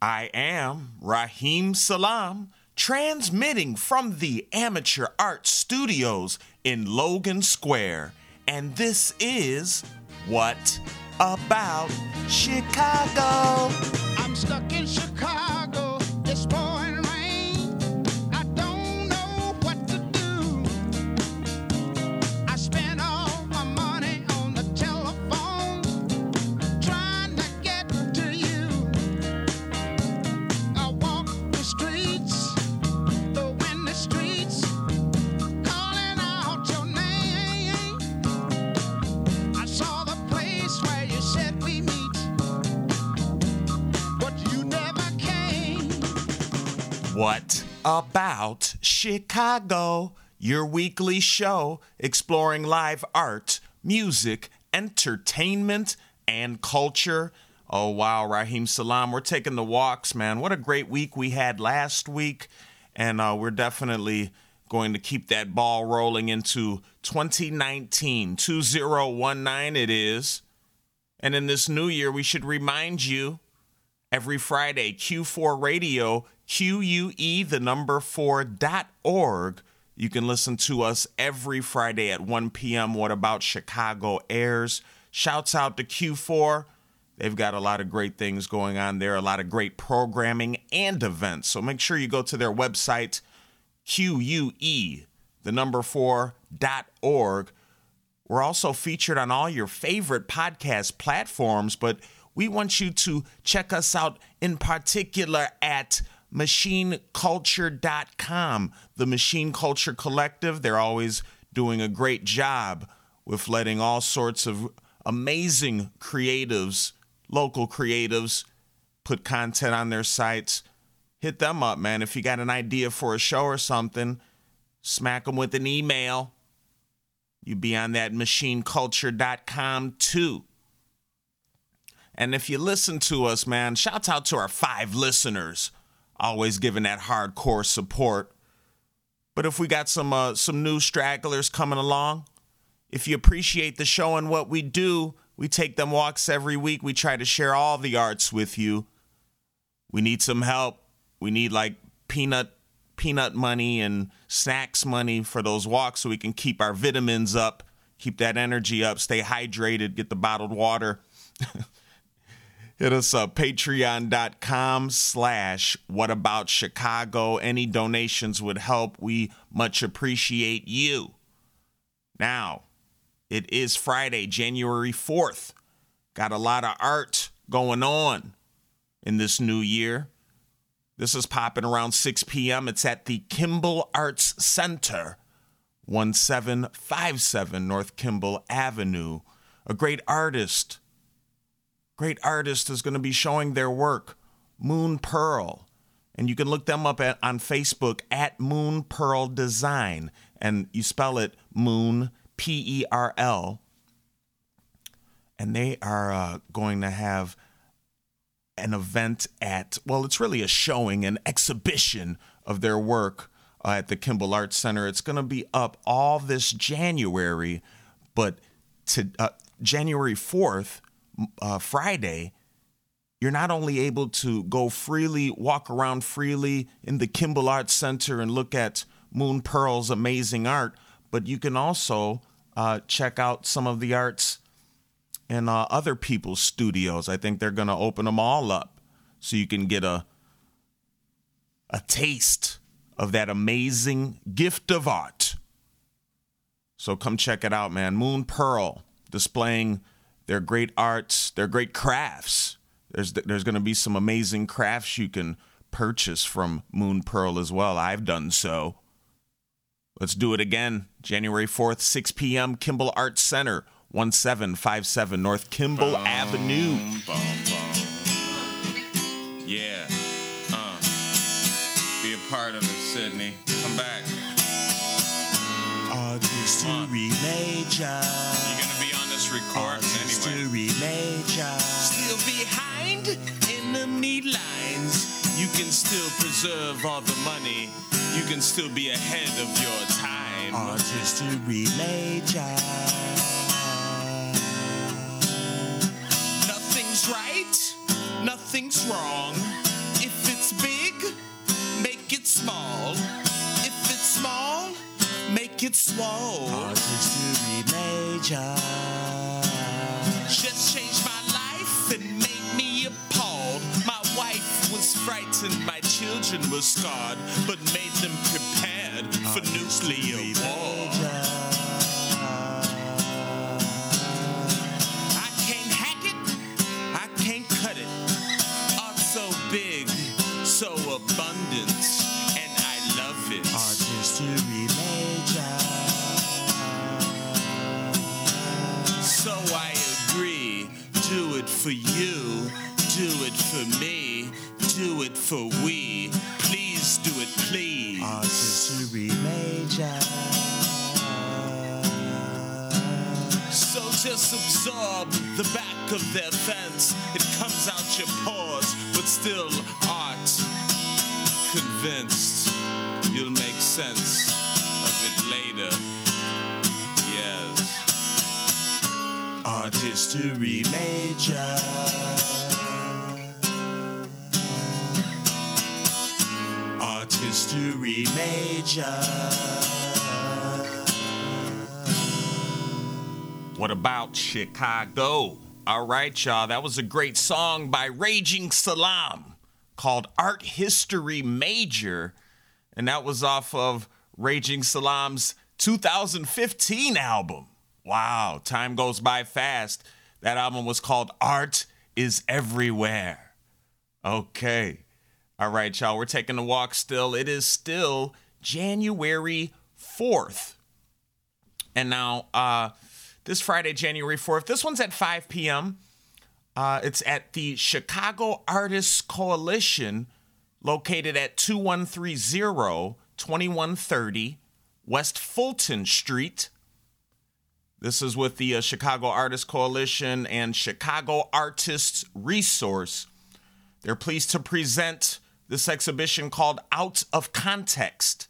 I am Raheem Salam, transmitting from the Amateur Art Studios in Logan Square. And this is What About Chicago? I'm stuck in Chicago. About Chicago? Your weekly show exploring live art, music, entertainment, and culture. Oh, wow, Raheem Salam, we're taking the walks, man. What a great week we had last week. And uh, we're definitely going to keep that ball rolling into 2019. 2019 it is. And in this new year, we should remind you every Friday, Q4 Radio, QUE, the number 4 dot org. You can listen to us every Friday at 1 p.m. What About Chicago airs. Shouts out to Q4. They've got a lot of great things going on there, a lot of great programming and events. So make sure you go to their website, QUE, the number 4 dot org. We're also featured on all your favorite podcast platforms, but we want you to check us out in particular at machineculture.com. The Machine Culture Collective, they're always doing a great job with letting all sorts of amazing creatives, local creatives, put content on their sites. Hit them up, man. If you got an idea for a show or something, smack them with an email. You'd be on that machineculture.com too. And if you listen to us, man, shouts out to our five listeners, always giving that hardcore support. But if we got some uh, some new stragglers coming along, if you appreciate the show and what we do, we take them walks every week. We try to share all the arts with you. We need some help. We need like peanut peanut money and snacks money for those walks so we can keep our vitamins up, keep that energy up, stay hydrated, get the bottled water. Hit us up, patreon.com slash what about Chicago. Any donations would help. We much appreciate you. Now, it is Friday, January 4th. Got a lot of art going on in this new year. This is popping around 6 p.m. It's at the Kimball Arts Center, 1757 North Kimball Avenue. A great artist, great artist is going to be showing their work, Moon Pearl. And you can look them up at, on Facebook at Moon Pearl Design. And you spell it Moon, P E R L. And they are uh, going to have an event at, well, it's really a showing, an exhibition of their work uh, at the Kimball Arts Center. It's going to be up all this January, but to uh, January 4th, uh, Friday, you're not only able to go freely, walk around freely in the Kimball Arts Center and look at Moon Pearl's amazing art, but you can also uh, check out some of the arts in uh, other people's studios. I think they're going to open them all up so you can get a a taste of that amazing gift of art. So come check it out, man. Moon Pearl displaying their great arts, their great crafts. There's there's going to be some amazing crafts you can purchase from Moon Pearl as well. I've done so. Let's do it again. January 4th, 6 p.m., Kimball Arts Center, 1757 North Kimball Avenue. Bum, bum. Yeah. Uh. Be a part of it, Sydney. Come back. Artistry major. You're gonna be on this recording anyway. Major. Still behind enemy lines. You can still preserve all the money. You can still be ahead of your time. Artistry major. Nothing's right. Nothing's wrong. If it's big, make it small. If it's small, it swole. Artistry major. Just changed my life and made me appalled. My wife was frightened, my children were scarred, but Chicago? All right, y'all. That was a great song by Raheem Salam called Art History Major. And that was off of Raheem Salam's 2015 album. Wow, time goes by fast. That album was called Art is Everywhere. Okay. All right, y'all. We're taking a walk still. It is still January 4th. And now, uh, this Friday, January 4th, this one's at 5 p.m. Uh, it's at the Chicago Artists Coalition, located at 2130 2130 West Fulton Street. This is with the uh, Chicago Artists Coalition and Chicago Artists Resource. They're pleased to present this exhibition called Out of Context.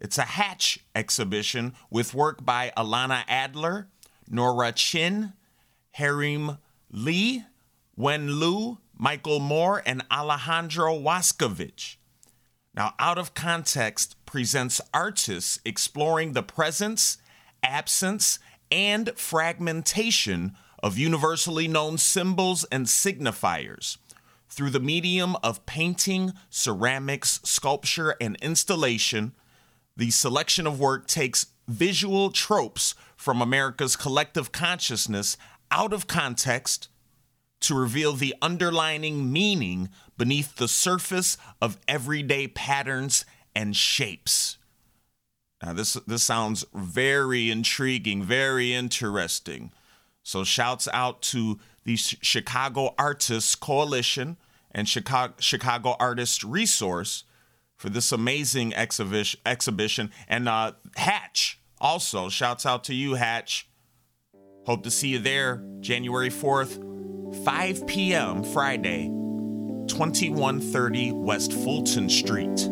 It's a Hatch exhibition with work by Alana Adler, Nora Chin, Harim Lee, Wen Lu, Michael Moore, and Alejandro Waskovich. Now, Out of Context presents artists exploring the presence, absence, and fragmentation of universally known symbols and signifiers through the medium of painting, ceramics, sculpture, and installation. The selection of work takes visual tropes from America's collective consciousness out of context to reveal the underlining meaning beneath the surface of everyday patterns and shapes. Now, this, this sounds very intriguing, very interesting. So, shouts out to the Chicago Artists Coalition and Chicago, Chicago Artist Resource for this amazing exhibition. exhibition. And uh, Hatch also, shouts out to you, Hatch. Hope to see you there January 4th, 5 p.m. Friday, 2130 West Fulton Street.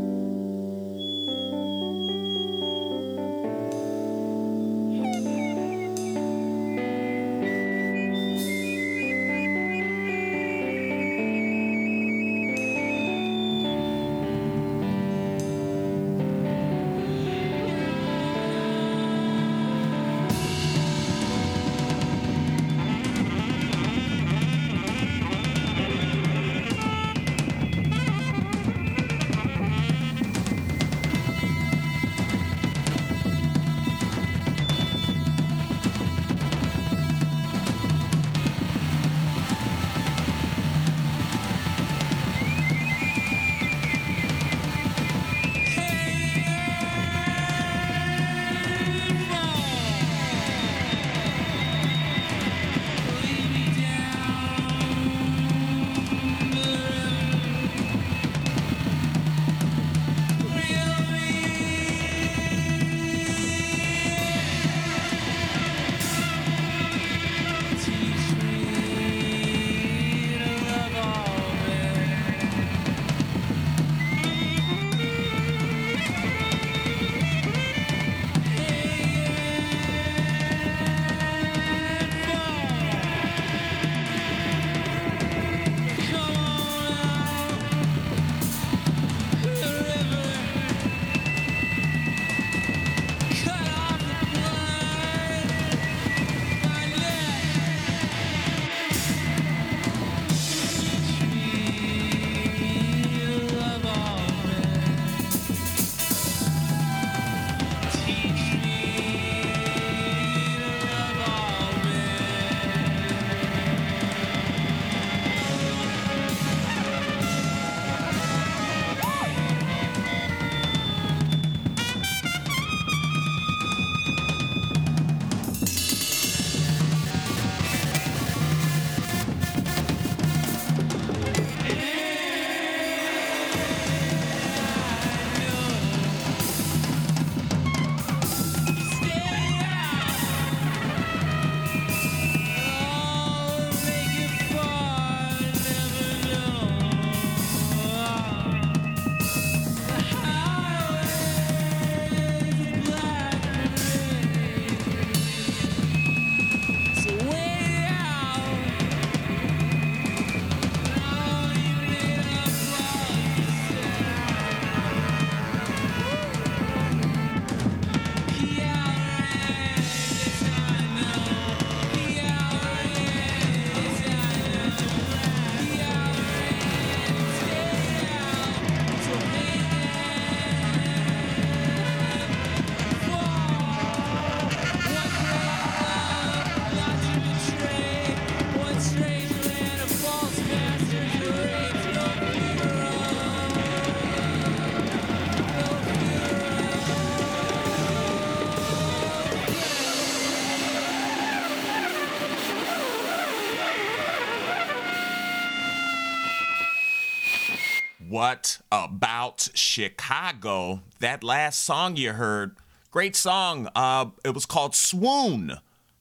What about Chicago? That last song you heard, great song. Uh, it was called Swoon.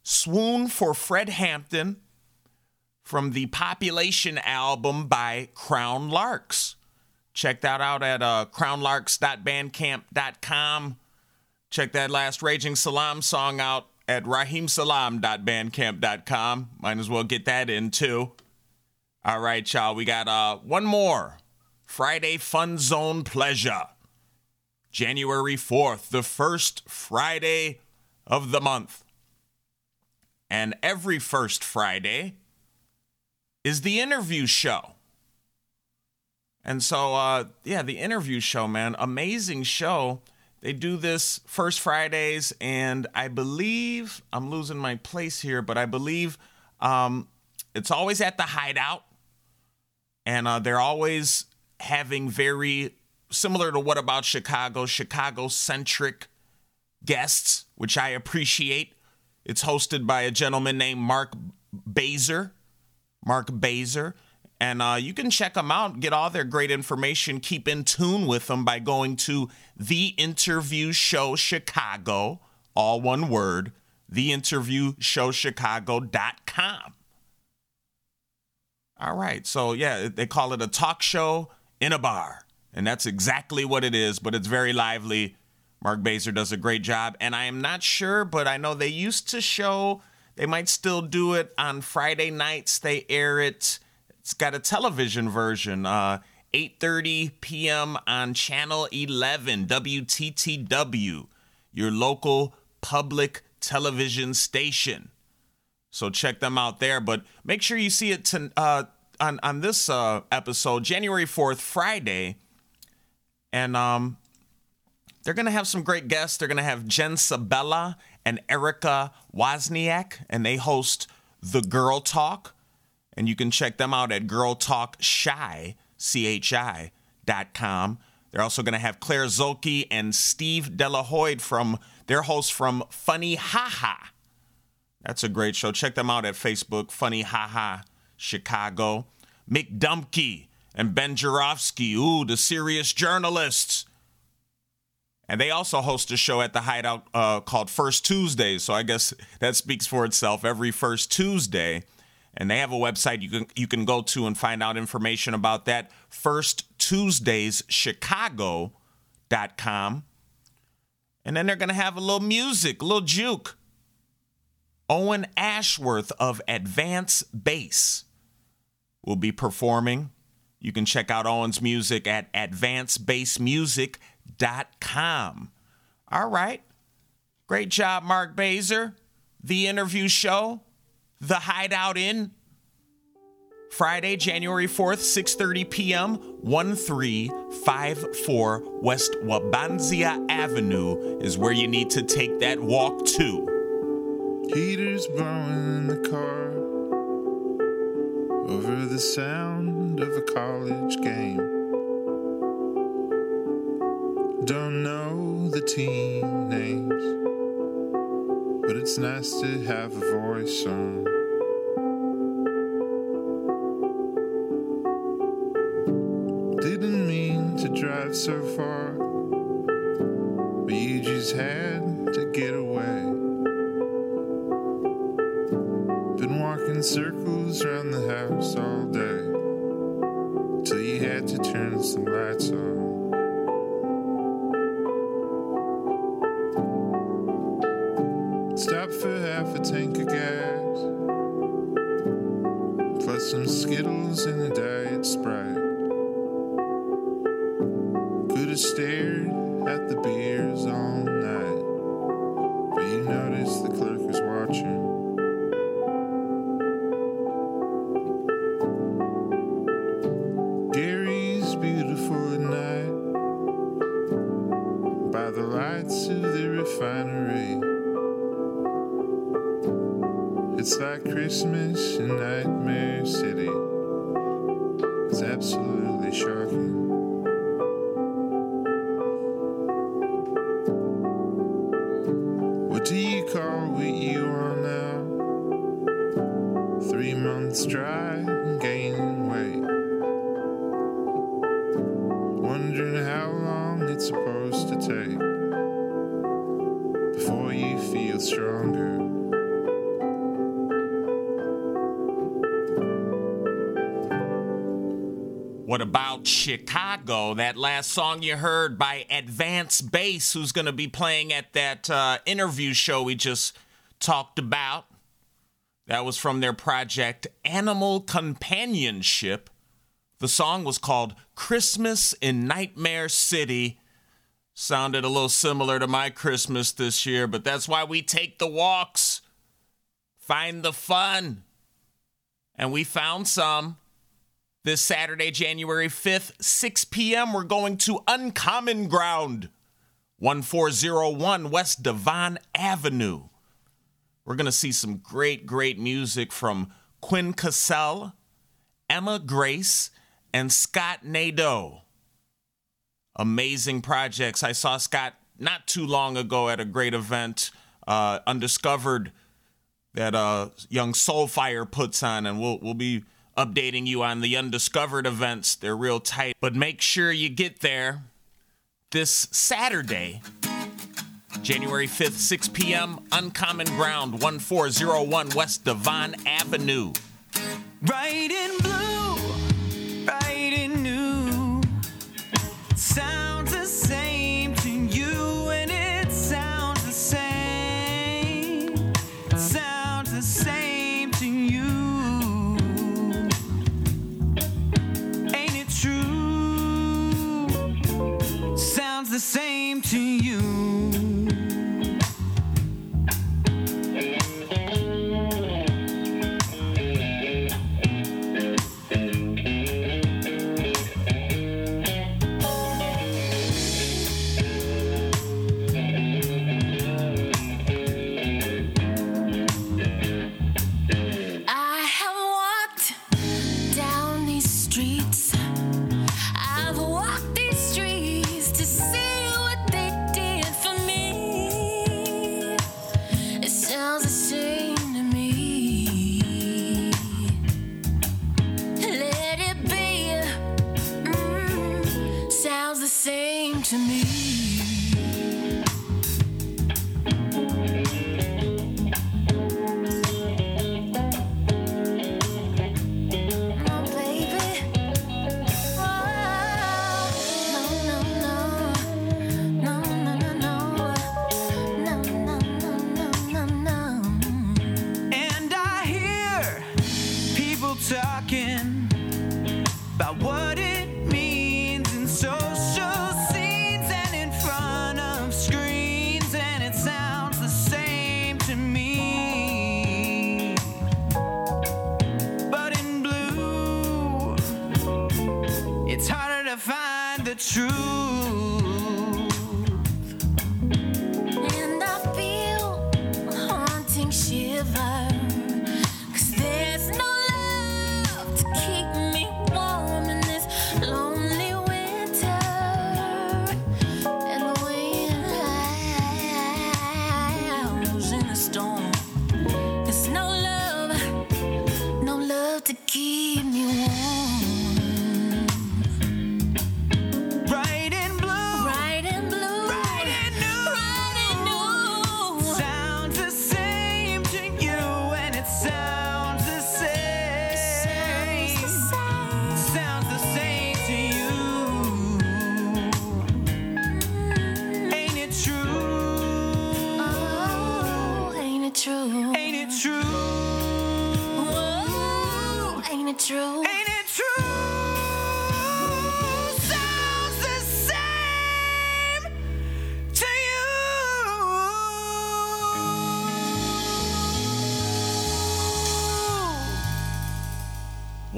Swoon for Fred Hampton from the Population album by Crown Larks. Check that out at uh, crownlarks.bandcamp.com. Check that last Raheem Salam song out at rahimsalam.bandcamp.com. Might as well get that in too. All right, y'all. We got uh, one more Friday Fun Zone Pleasure. January 4th, the first Friday of the month. And every first Friday is the interview show. And so, uh, yeah, the interview show, man, amazing show. They do this first Fridays, and I believe I'm losing my place here, but I believe um, it's always at the Hideout, and uh, they're always having very similar to what about Chicago, Chicago centric guests, which I appreciate. It's hosted by a gentleman named Mark Bazer. Mark Bazer. And uh, you can check them out, get all their great information, keep in tune with them by going to The Interview Show Chicago, all one word, theinterviewshowchicago.com. All right, so yeah, they call it a talk show in a bar, and that's exactly what it is, but it's very lively. Mark Bazer does a great job, and I am not sure, but I know they used to show, they might still do it on Friday nights. They air it it's got a television version, uh, 8:30 p.m. on Channel 11 WTTW, your local public television station. So check them out there. But make sure you see it to, uh, on on this uh, episode, January 4th, Friday, and um, they're gonna have some great guests. They're gonna have Jen Sabella and Erica Wozniak, and they host the Girl Talk and you can check them out at girltalkchi, C-H-I, dot com. They're also going to have Claire Zulkey and Steve Delahoyde from their hosts from Funny Haha. That's a great show. Check them out at Facebook, Funny Haha Chicago. Mick and Ben Joravsky, ooh, the serious journalists. And they also host a show at the Hideout uh, called First Tuesdays. So I guess that speaks for itself. Every first Tuesday, and they have a website you can you can go to and find out information about that first tuesdays chicago.com and then they're going to have a little music a little juke owen ashworth of advance base will be performing you can check out owen's music at advancebasemusic.com all right great job mark bazer the interview show the Hideout Inn. Friday, January 4th, 6:30 p.m., 1354 West Wabansia Avenue is where you need to take that walk to. Heaters blowing in the car over the sound of a college game. Don't know the team names, but it's nice to have a voice on. Didn't mean to drive so far, but you just had to get away. Been walking circles around the house all day till you had to turn some lights on. Stop for half a tank of gas, plus some Skittles and a diet Sprite. Could have stared at the beers Chicago? That last song you heard by Advance Base, who's going to be playing at that uh, interview show we just talked about. That was from their project Animal Companionship. The song was called Christmas in Nightmare City. Sounded a little similar to my Christmas this year, but that's why we take the walks, find the fun. And we found some. This Saturday, January 5th, 6 p.m., we're going to Uncommon Ground, 1401 West Devon Avenue. We're going to see some great, great music from Quinn Cassell, Emma Grace, and Scott Nadeau. Amazing projects. I saw Scott not too long ago at a great event, uh, Undiscovered, that uh, Young Soulfire puts on, and we'll, we'll be updating you on the undiscovered events. They're real tight, but make sure you get there this Saturday, January 5th, 6 p.m., Uncommon Ground, 1401 West Devon Avenue. Bright and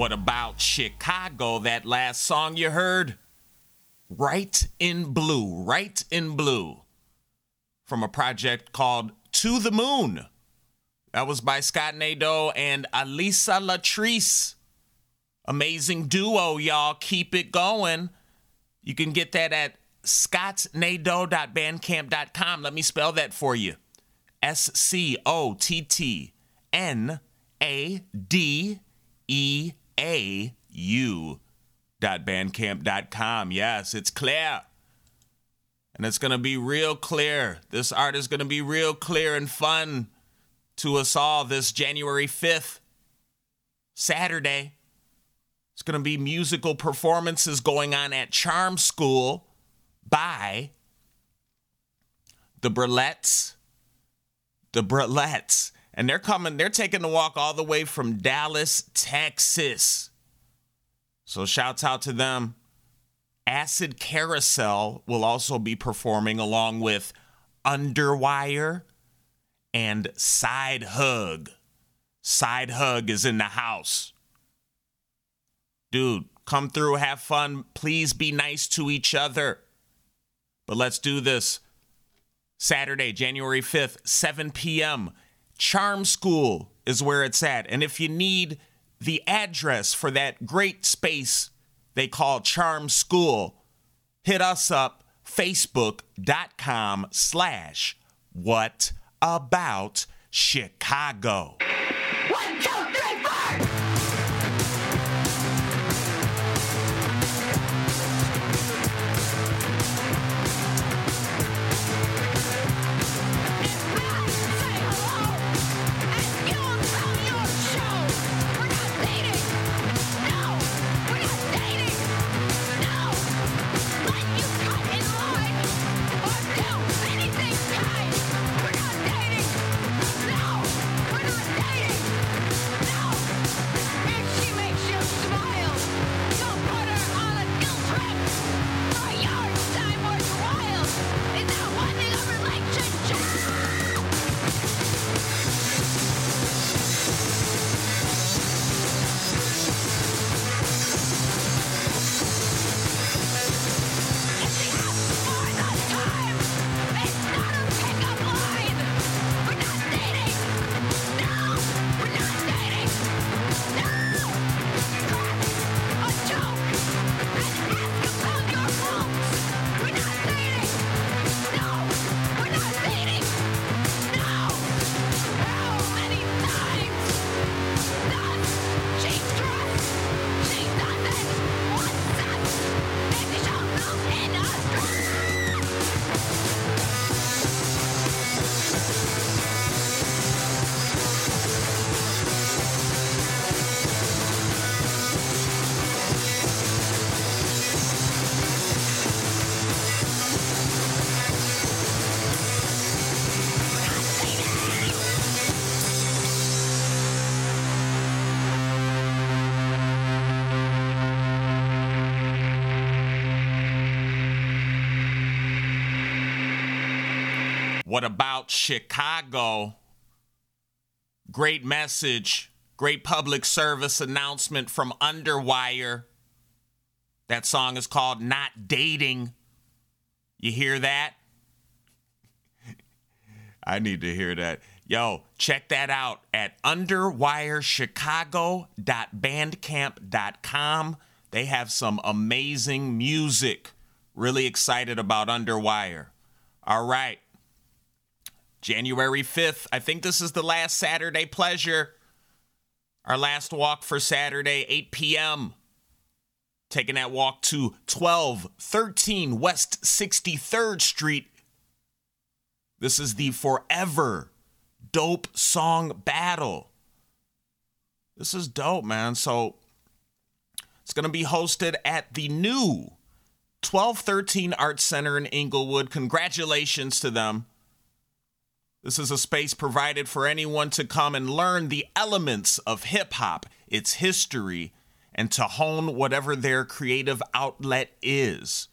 What about Chicago? That last song you heard? Right in Blue, Right in Blue. From a project called To the Moon. That was by Scott Nadeau and Alisa Latrice. Amazing duo, y'all. Keep it going. You can get that at scottnadeau.bandcamp.com. Let me spell that for you. S C O T T N A D E A U Bandcamp.com. Yes, it's clear. And it's going to be real clear. This art is going to be real clear and fun to us all this January 5th, Saturday. It's going to be musical performances going on at Charm School by the Burlettes. The Burlettes. And they're coming, they're taking the walk all the way from Dallas, Texas. So shouts out to them. Acid Carousel will also be performing along with Underwire and Side Hug. Side Hug is in the house. Dude, come through, have fun. Please be nice to each other. But let's do this. Saturday, January 5th, 7 p.m. Charm School is where it's at. And if you need the address for that great space they call Charm School, hit us up, facebook.com slash what about Chicago. What about Chicago? Great message, great public service announcement from Underwire. That song is called Not Dating. You hear that? I need to hear that. Yo, check that out at underwirechicago.bandcamp.com. They have some amazing music. Really excited about Underwire. All right. January 5th. I think this is the last Saturday pleasure. Our last walk for Saturday, 8 p.m. Taking that walk to 1213 West 63rd Street. This is the Forever Dope Song Battle. This is dope, man. So it's going to be hosted at the new 1213 Arts Center in Englewood. Congratulations to them. This is a space provided for anyone to come and learn the elements of hip hop, its history, and to hone whatever their creative outlet is.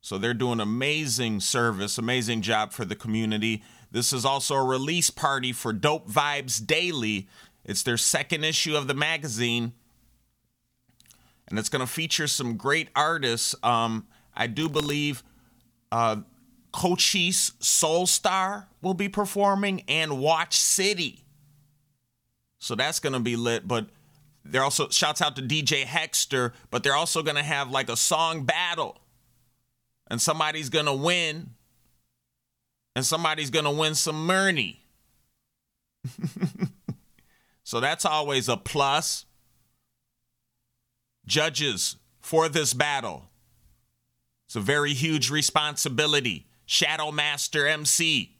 So they're doing amazing service, amazing job for the community. This is also a release party for Dope Vibes Daily. It's their second issue of the magazine, and it's going to feature some great artists. Um, I do believe uh, Cochise Soulstar will be performing and Watch City. So that's going to be lit. But they're also, shouts out to DJ Hexter, but they're also going to have like a song battle. And somebody's going to win. And somebody's going to win some money. so that's always a plus. Judges for this battle. It's a very huge responsibility. Shadow Master MC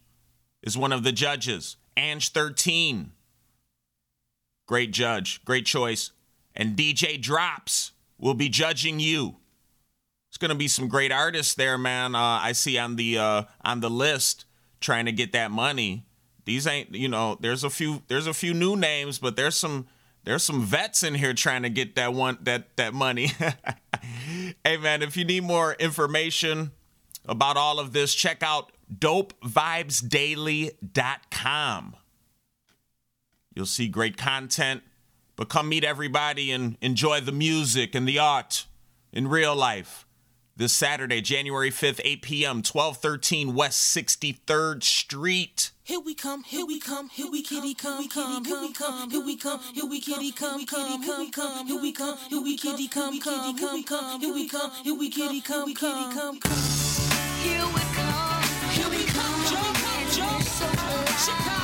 is one of the judges. Ange 13. Great judge, great choice. And DJ Drops will be judging you. It's going to be some great artists there, man. Uh, I see on the uh, on the list trying to get that money. These ain't, you know, there's a few there's a few new names, but there's some there's some vets in here trying to get that one that that money. hey man, if you need more information about all of this, check out dopevibesdaily.com. You'll see great content, but come meet everybody and enjoy the music and the art in real life. This Saturday, January 5th, 8 p.m., 1213 West 63rd Street. Here we come, here we come, here we kitty come, come, here we come, here we come, here we kitty come, come, here we come, here we come, here we kitty come, come, here we come, here we come, here we kitty come, come, come, come. Here we come. Here we come, jump, Chicago, Chicago.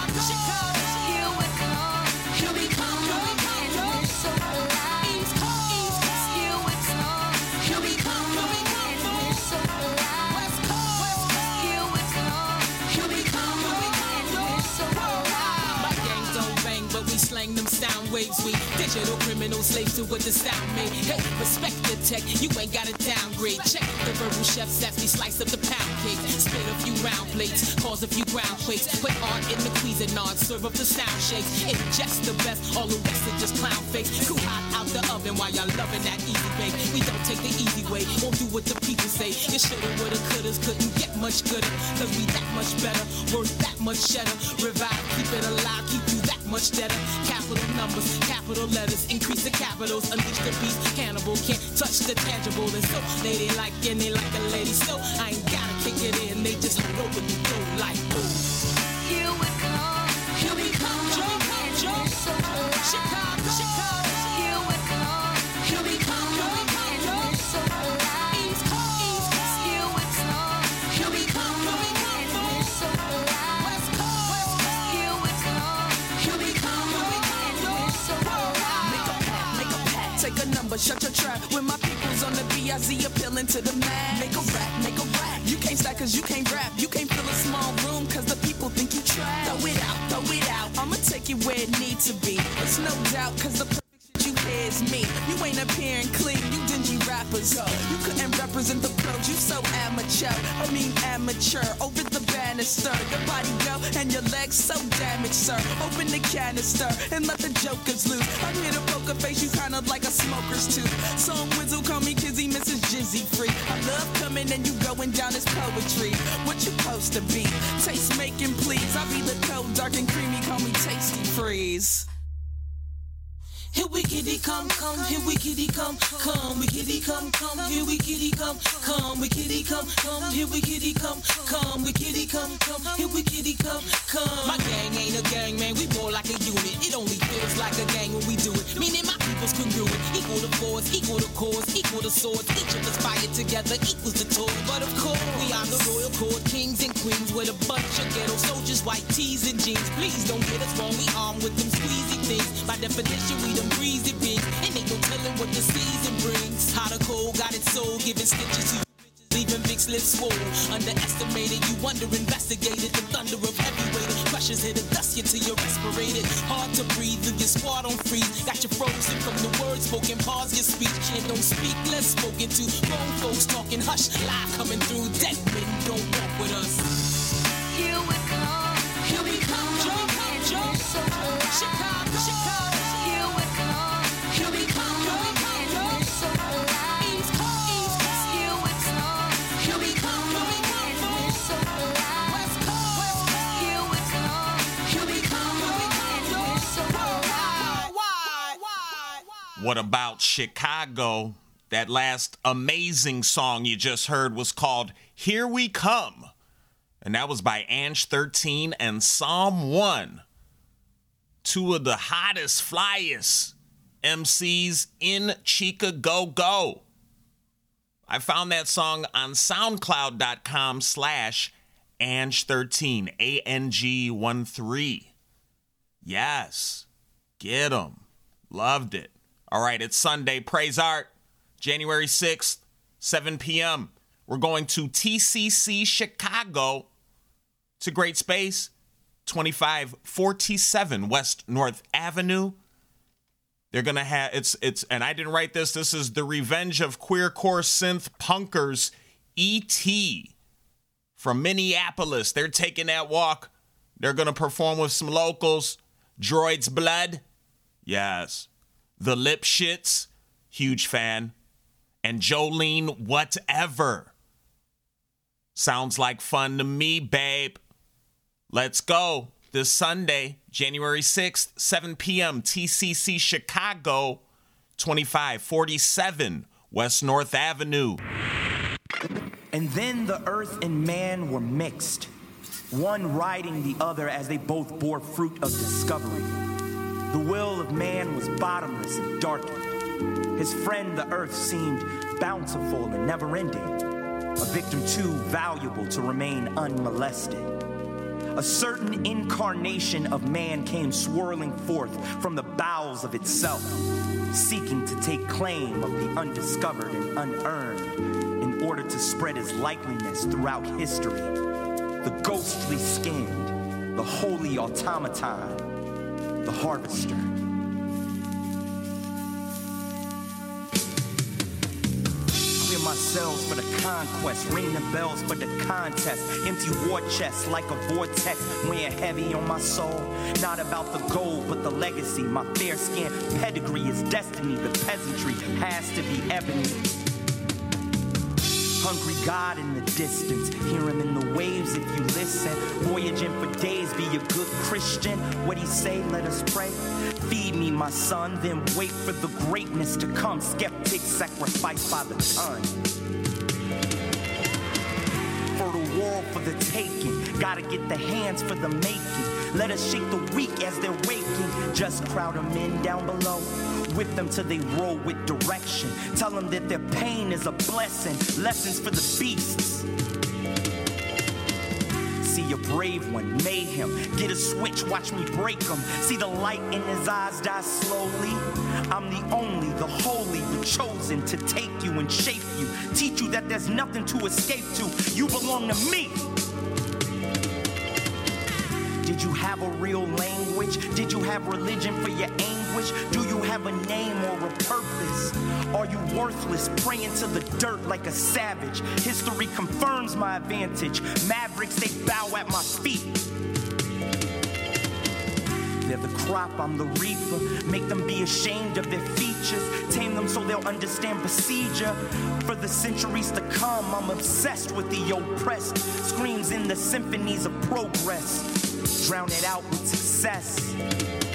We digital criminal slaves to what the sound made. Hey, respect the tech, you ain't got to downgrade. Check the verbal chefs as we slice up the pound cake. Spit a few round plates, cause a few ground quakes. Put art in the Cuisinart, serve up the sound shakes. Ingest the best, all the rest is just clown face. Cool hot out the oven while y'all loving that easy bake. We don't take the easy way, won't do what the people say. You shoulda, woulda, couldas, couldn't get much gooder. Cause we that much better, worth that much cheddar. Revive, keep it alive, keep you that much better. Capital numbers, capital letters, increase the capitals, unleash the beast. Cannibal can't touch the tangible. And so they they like and they like a lady. So I ain't gotta kick it in, they just hold open the door like boom. Here we come. Here we come, jump, jump, So alive. Chicago, Chicago. Number, shut your trap. When my people's on the BIZ appealing to the max. Make a rap, make a rap. You can't stack cause you can't rap. You can't fill a small room cause the people think you trash. Throw it out, throw it out. I'ma take you where it needs to be. It's no doubt cause the perfect shit you hear is me. You ain't appearing dingy rappers. You couldn't represent the pros, you so amateur. I mean amateur, over the banister. Your body go and your legs so damaged, sir. Open the canister and let the jokers loose. I'm here to poker face you kinda like a smoker's tooth. Song Wizzle, call me Kizzy, Mrs. Jizzy Free. I love coming and you going down as poetry. What you supposed to be? Taste making, please. I'll be the cold, dark and creamy, call me Tasty Freeze. Here we kitty come, come, here we kitty come, come, we kitty come, come, here we kitty come, come, we kitty come, come, here we kitty come, come, we kitty come, come, here we kitty come, come. My gang ain't a gang, man, we more like a unit. It only feels like a gang when we do it. Meaning my people's congruent, equal to force, equal to cause, equal to swords. Each of us fired together equals the toy. But of course, we are the royal court, kings and queens with a bunch of ghetto soldiers, white tees and jeans. Please don't get us wrong, we armed with them squeezy things. By definition, we them breezy beings. And ain't no telling what the season brings. Hot or cold, got it soul, giving stitches to you. Leaving Vic's lips swole. Underestimated, you underinvestigated. The thunder of heavy heavyweight pressures hit a dust you till you're respirated. Hard to breathe, leave your squad on freeze. Got you frozen from the words spoken. Pause your speech and don't speak less spoken to. Grown folks talking hush, live coming through. Dead men don't walk with us. Here we come. Here we come, jump, jump, So alive. Chicago, Chicago. What about Chicago? That last amazing song you just heard was called Here We Come. And that was by Ange 13 and Psalm 1. Two of the hottest, flyest MCs in Chica Go Go. I found that song on soundcloud.com slash Ange13, A-N-G-1-3. Yes, get 'em. Loved it. All right, it's Sunday. Praise Art. January 6th, 7 p.m. We're going to TCC Chicago. It's a great space. 2547 West North Avenue. They're gonna have it's it's and I didn't write this. This is the Revenge of Queer Core Synth Punkers ET from Minneapolis. They're taking that walk. They're gonna perform with some locals. Droid's Blood. Yes. The Lip Shits. Huge fan. And Jolene Whatever. Sounds like fun to me, babe. Let's go. This Sunday, January 6th, 7 p.m., TCC Chicago, 2547 West North Avenue. And then the earth and man were mixed, one riding the other as they both bore fruit of discovery. The will of man was bottomless and darkened. His friend, the earth, seemed bountiful and never ending, a victim too valuable to remain unmolested. A certain incarnation of man came swirling forth from the bowels of itself, seeking to take claim of the undiscovered and unearned in order to spread his likeliness throughout history. The ghostly skinned, the holy automaton, the harvester. Clear my cells for the conquest, ring the bells for the contest. Empty war chests like a vortex, weighing heavy on my soul. Not about the gold, but the legacy. My fair skin pedigree is destiny. The peasantry has to be ebony. Hungry God in the distance, hear him in the waves if you listen. Voyaging for days, be a good Christian. What he say, let us pray. Feed me, my son, then wait for the greatness to come. Skeptics sacrificed by the ton. Fertile world for the taking, gotta get the hands for the making. Let us shake the weak as they're waking. Just crowd them in down below. Whip them till they roll with direction. Tell them that their pain is a blessing. Lessons for the beasts. See a brave one, mayhem. Get a switch, watch me break them. See the light in his eyes die slowly. I'm the only, the holy, the chosen to take you and shape you. Teach you that there's nothing to escape to. You belong to me. Did you have a real language? Did you have religion for your anguish? Do you have a name or a purpose? Are you worthless, praying to the dirt like a savage? History confirms my advantage. Mavericks, they bow at my feet. They're the crop, I'm the reaper. Make them be ashamed of their features. Tame them so they'll understand procedure. For the centuries to come, I'm obsessed with the oppressed. Screams in the symphonies of progress. Drown it out with success.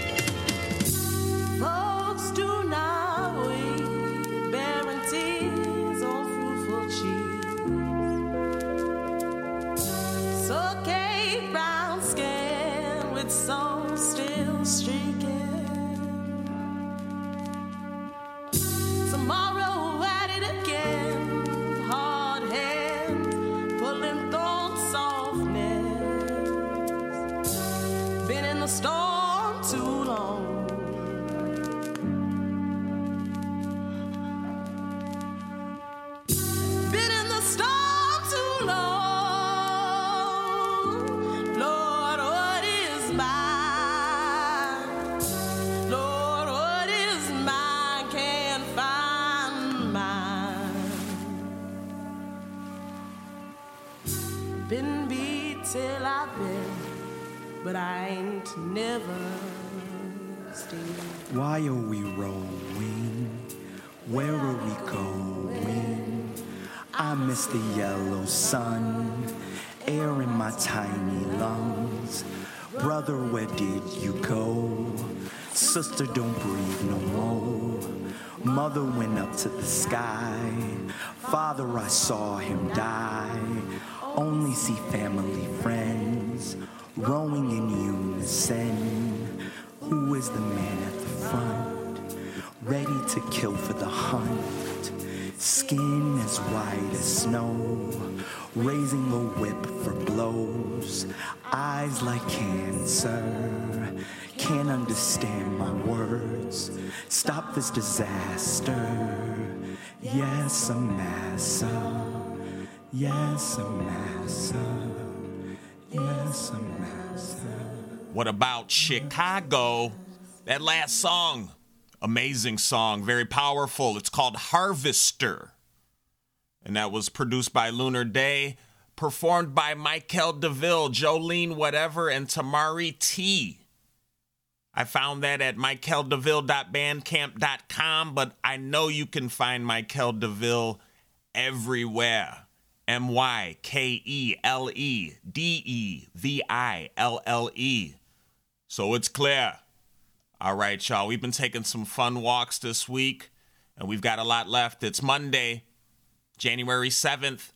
Brother, where did you go? Sister, don't breathe no more. Mother went up to the sky. Father, I saw him die. Only see family friends rowing in unison. Who is the man at the front? Ready to kill for the hunt. Skin as white as snow, raising the whip for blows. Eyes like cancer, can't understand my words. Stop this disaster. Yes, a massa. Yes, a massa. Yes, a massa. What about Chicago? That last song, amazing song, very powerful. It's called Harvester. And that was produced by Lunar Day, performed by Mykele Deville, Jolene Whatever, and Tamari T. I found that at mykeledeville.bandcamp.com, but I know you can find Mykele Deville everywhere. M Y K E L E D E V I L L E. So it's clear. All right, y'all. We've been taking some fun walks this week, and we've got a lot left. It's Monday, January 7th.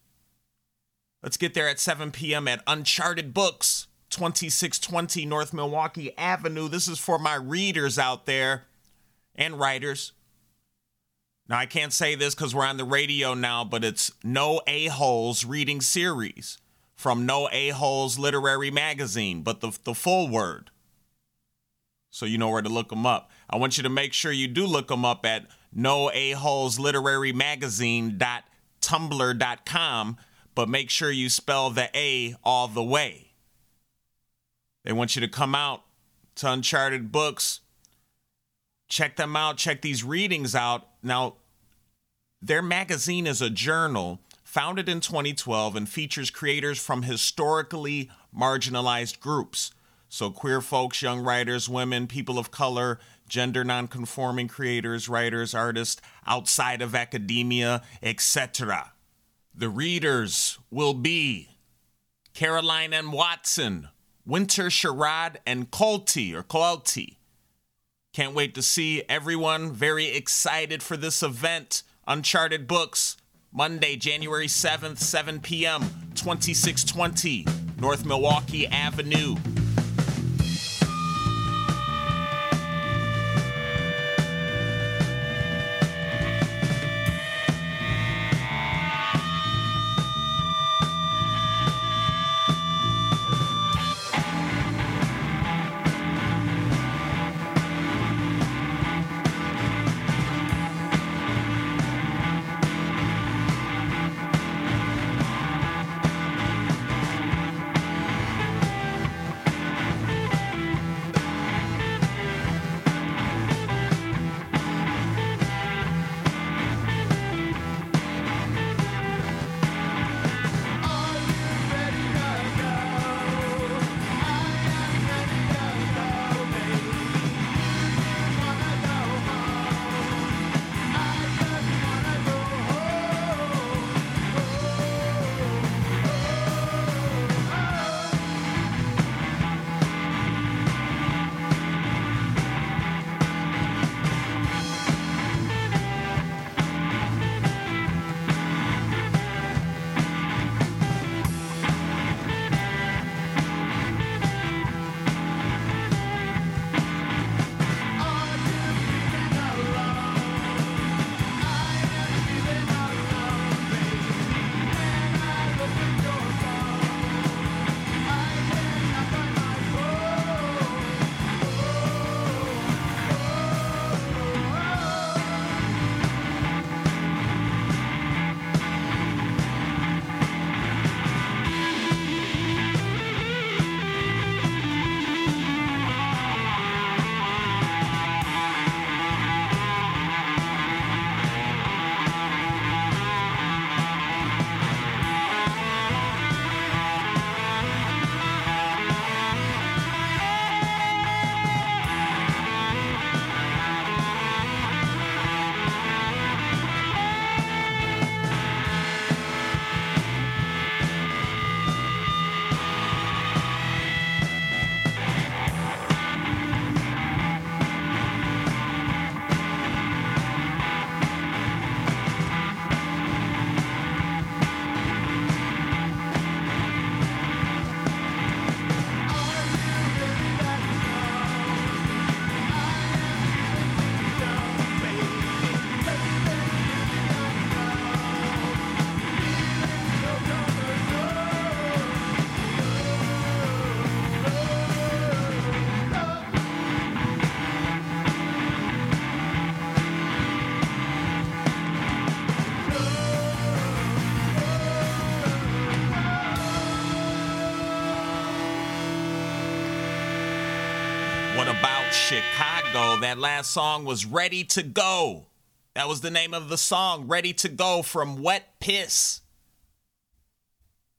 Let's get there at 7 p.m. at Uncharted Books, 2620 North Milwaukee Avenue. This is for my readers out there and writers. Now, I can't say this because we're on the radio now, but it's No A-Holes Reading Series from No A-Holes Literary Magazine, but the, the full word. So you know where to look them up. I want you to make sure you do look them up at No Literary but make sure you spell the A all the way. They want you to come out to Uncharted Books check them out, check these readings out. Now, their magazine is a journal founded in 2012 and features creators from historically marginalized groups. So, queer folks, young writers, women, people of color, gender nonconforming creators, writers, artists outside of academia, etc. The readers will be Caroline M. Watson, Winter Sherrod, and Colty or Colty. Can't wait to see everyone. Very excited for this event. Uncharted Books, Monday, January 7th, 7 p.m., 2620 North Milwaukee Avenue. That last song was Ready to Go. That was the name of the song, Ready to Go from Wet Piss.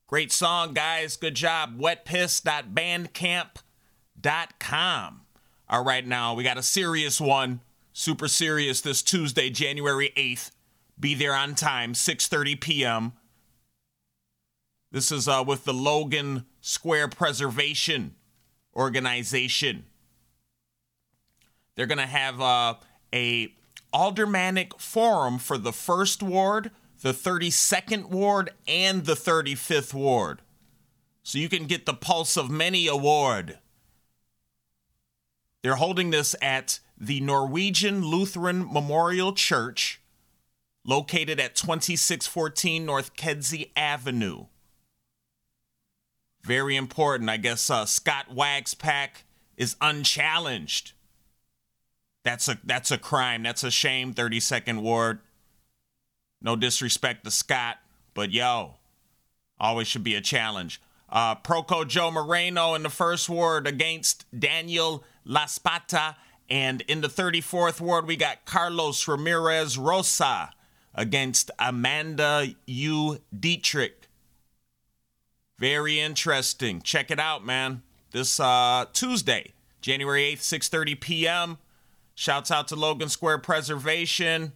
Great song, guys. Good job. Wetpiss.bandcamp.com. All right, now we got a serious one. Super serious this Tuesday, January 8th. Be there on time, 6:30 p.m. This is uh, with the Logan Square Preservation Organization. They're going to have uh, a aldermanic forum for the first ward, the 32nd ward, and the 35th ward. So you can get the Pulse of Many a ward. They're holding this at the Norwegian Lutheran Memorial Church, located at 2614 North Kedzie Avenue. Very important. I guess uh, Scott Waguespack is unchallenged. That's a that's a crime. That's a shame. 32nd Ward. No disrespect to Scott, but yo, always should be a challenge. Uh, Proco Joe Moreno in the first ward against Daniel La Spata. And in the 34th ward, we got Carlos Ramirez Rosa against Amanda Yu Dieterich. Very interesting. Check it out, man. This uh, Tuesday, January 8th, 6:30 p.m. Shouts out to Logan Square Preservation.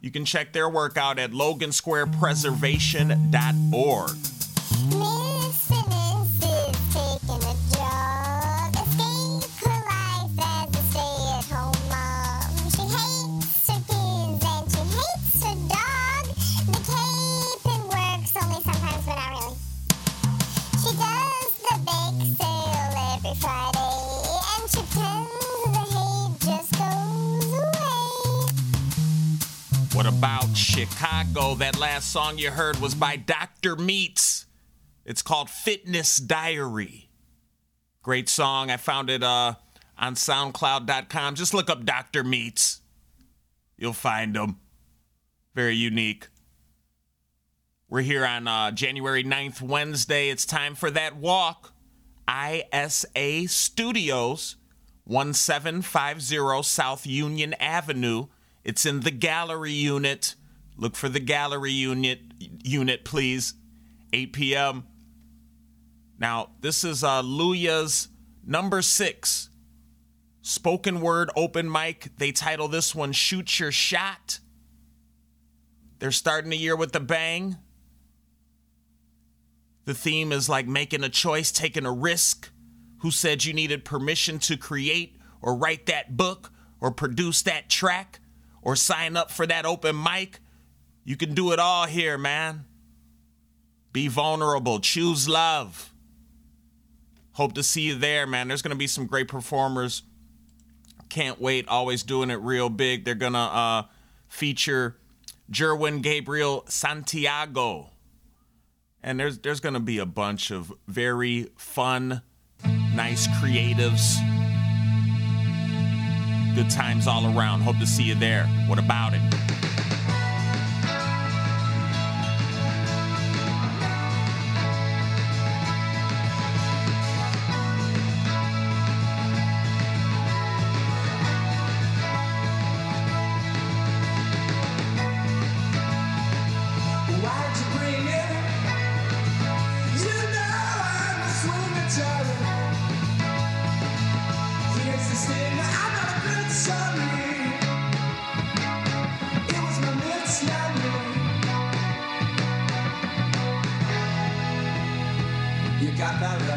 You can check their work out at logansquarepreservation.org. What about Chicago? That last song you heard was by Dr. Meats. It's called Fitness Diary. Great song. I found it uh, on SoundCloud.com. Just look up Dr. Meats. You'll find him. Very unique. We're here on uh, January 9th, Wednesday. It's time for that walk. ISA Studios, 1750 South Union Avenue. It's in the gallery unit. Look for the gallery unit unit, please. 8 p.m. Now, this is uh, Luya's number six spoken word open mic. They title this one Shoot Your Shot. They're starting the year with a bang. The theme is like making a choice, taking a risk. Who said you needed permission to create or write that book or produce that track or sign up for that open mic? You can do it all here, man. Be vulnerable, choose love. Hope to see you there, man. There's going to be some great performers. Can't wait. Always doing it real big. They're going to uh, feature Jerwin Gabriel Santiago. And there's there's going to be a bunch of very fun, nice creatives. Good times all around. Hope to see you there. What about it? You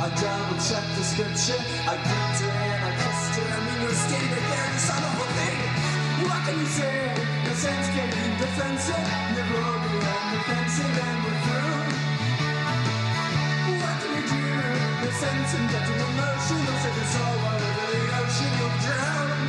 I double checked the scripture. I gripped her and I kissed her. I mean, you're standing there, you son of a thing. What can you say? No sense getting defensive. Never over on defensive and we're through. What can you do? No sense emotional. Say the soul over the down.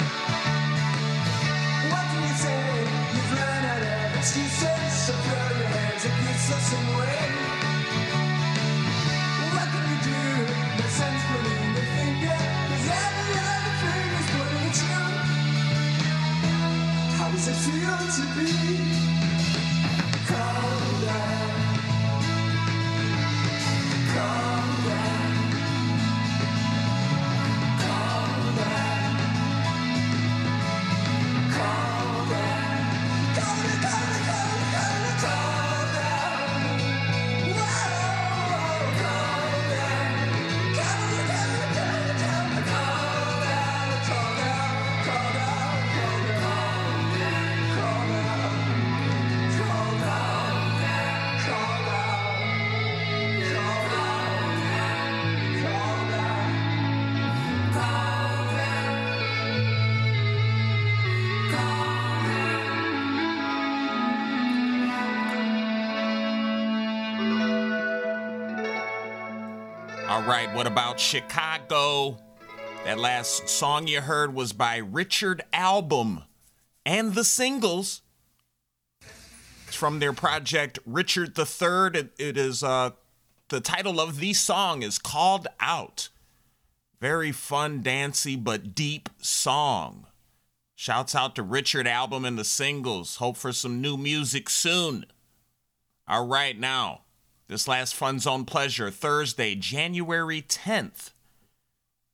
All right, what about Chicago? That last song you heard was by Richard Album and the singles. It's from their project Richard the Third. It, is uh, the title of the song is called Out. Very fun, dancey, but deep song. Shouts out to Richard Album and the singles. Hope for some new music soon. All right, now, this last Fun Zone Pleasure, Thursday, January 10th,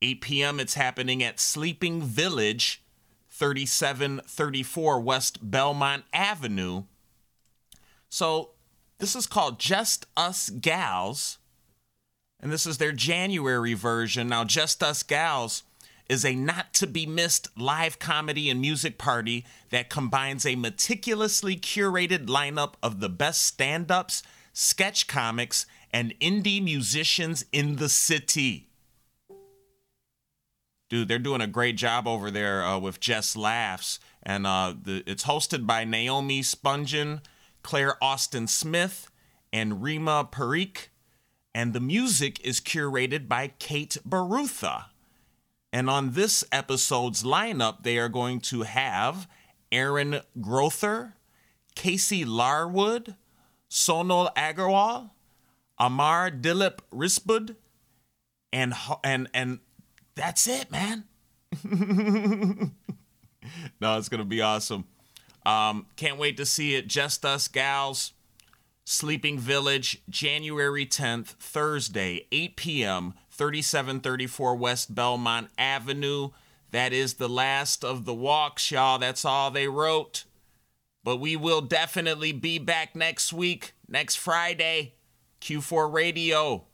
8 p.m. It's happening at Sleeping Village, 3734 West Belmont Avenue. So, this is called Just Us Gals, and this is their January version. Now, Just Us Gals is a not to be missed live comedy and music party that combines a meticulously curated lineup of the best stand ups, sketch comics, and indie musicians in the city. Dude, they're doing a great job over there uh, with Jess Laughs. And uh, the, it's hosted by Naomi Spungen, Claire Austin Smith, and Rima Parikh. And the music is curated by Kate Barutha. And on this episode's lineup, they are going to have Aaron Grother, Casey Larwood, Sonal Agarwal, Amar Dilip Rispud, and and and that's it, man. no, it's gonna be awesome. Um, can't wait to see it. Just us gals. Sleeping Village, January 10th, Thursday, 8 p.m., 3734 West Belmont Avenue. That is the last of the walks, y'all. That's all they wrote. But we will definitely be back next week, next Friday. Q4 Radio.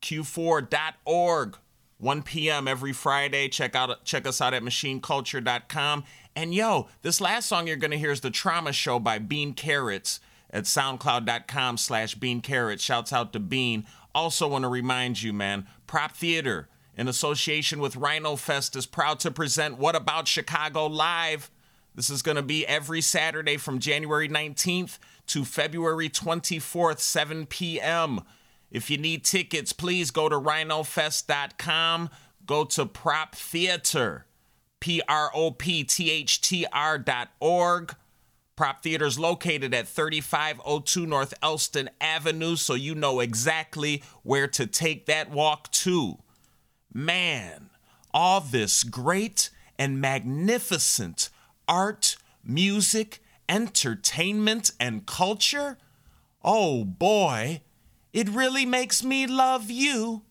Q4.org. 1 p.m. every Friday. Check out check us out at machineculture.com. And yo, this last song you're gonna hear is the Trauma Show by Bean Carrots at soundcloud.com slash Bean Carrots. Shouts out to Bean. Also want to remind you, man, Prop Theater in association with Rhino Fest is proud to present What About Chicago Live. This is going to be every Saturday from January 19th to February 24th, 7 p.m. If you need tickets, please go to rhinofest.com. Go to Prop Theater, P R O P T H T R dot org. Prop Theater is located at 3502 North Elston Avenue, so you know exactly where to take that walk to. Man, all this great and magnificent art, music, entertainment, and culture? Oh boy, it really makes me love you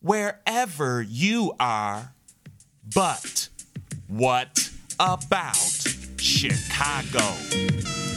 wherever you are. But what about Chicago?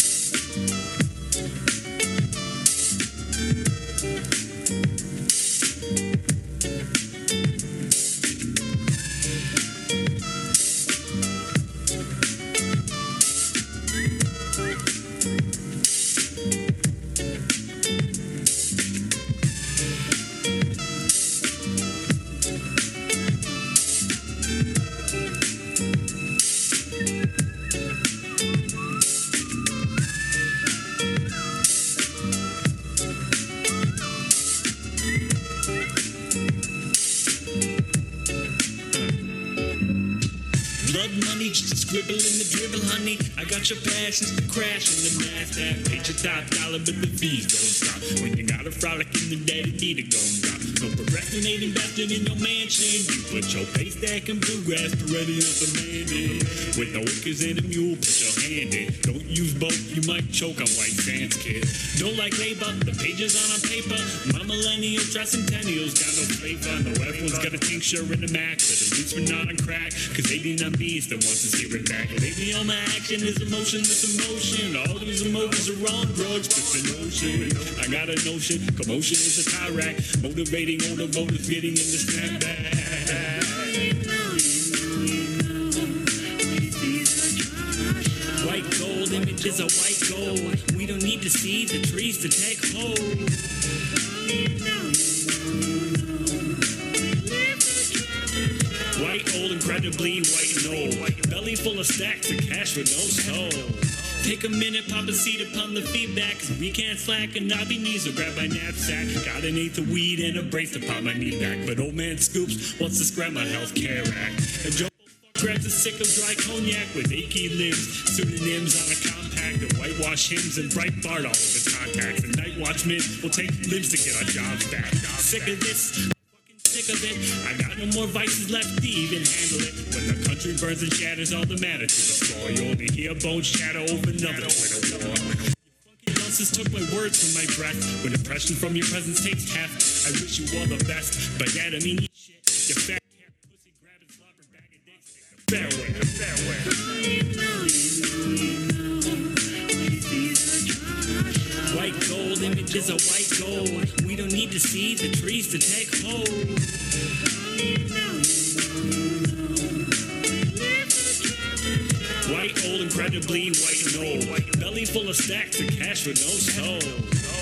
A scribble in the dribble, honey. I got your passions to crash in the NASDAQ. Paid your top dollar, but the fees don't stop. When you got a frolic in the daddy, need to go and drop. No procrastinating bastard in your mansion. You put your pay stack and bluegrass ready perennial demanding. With the wickers and a mule, put your hand in. Don't use both, you might choke on white sands, kid. Don't like labor, the pages on on paper. My millennial tricentennials got no flavor. No everyone's got a tincture in the Mac, but at least we're not on crack. Cause 89 B's that wants us here and back. Lately all my action is emotionless emotion. All these emotions are on drugs, but the notion. I got a notion, commotion is a Tyrac. Motivating older voters getting in the snapback. White gold images of white gold. We don't need to see the trees to take hold. White old, incredibly white and old. Belly full of stacks of cash with no soul. Take a minute, pop a seat upon the feedback. Cause we can't slack and not be knees or grab my knapsack. Got an eighth of weed and a brace to pop my knee back. But old man Scoops wants to scrap my health care act. And Joe grabs a sick of dry cognac with achy limbs. Pseudonyms on a compact and whitewash hymns and bright Bart all over contacts. And night watchmen will take limbs to get our jobs back. Sick of this. Sick of it. I got no more vices left to even handle it. When the country burns and shatters all the matter to the floor, you only hear bones shatter over another Twitter war. Your took my words from my breath. When depression from your presence takes heft, I wish you all the best. But that I mean, you shit. You fat cat, pussy grabbing, slobber bag of dicks. Fareway, fareway. Gold images of white gold. We don't need to see the trees to take hold. White old, incredibly white and old. Belly full of stacks of cash with no soul.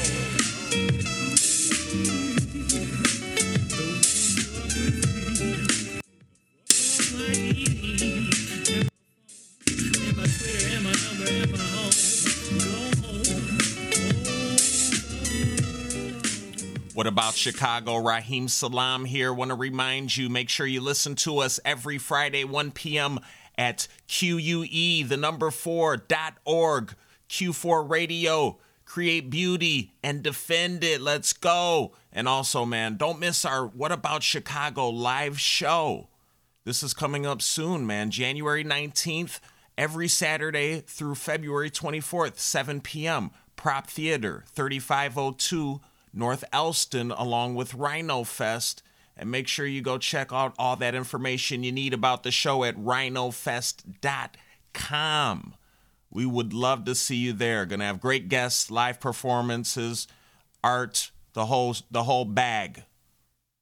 About Chicago? Raheem Salam here. Want to remind you, make sure you listen to us every Friday, 1 p.m. at QUE, the number four dot org, Q4 Radio. Create beauty and defend it. Let's go. And also, man, don't miss our What About Chicago live show. This is coming up soon, man. January 19th, every Saturday through February 24th, 7 p.m. Prop Theater, 3502 North Elston, along with Rhino Fest. And make sure you go check out all that information you need about the show at rhinofest.com. We would love to see you there. Gonna have great guests, live performances, art, the whole the whole bag.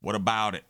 What about it?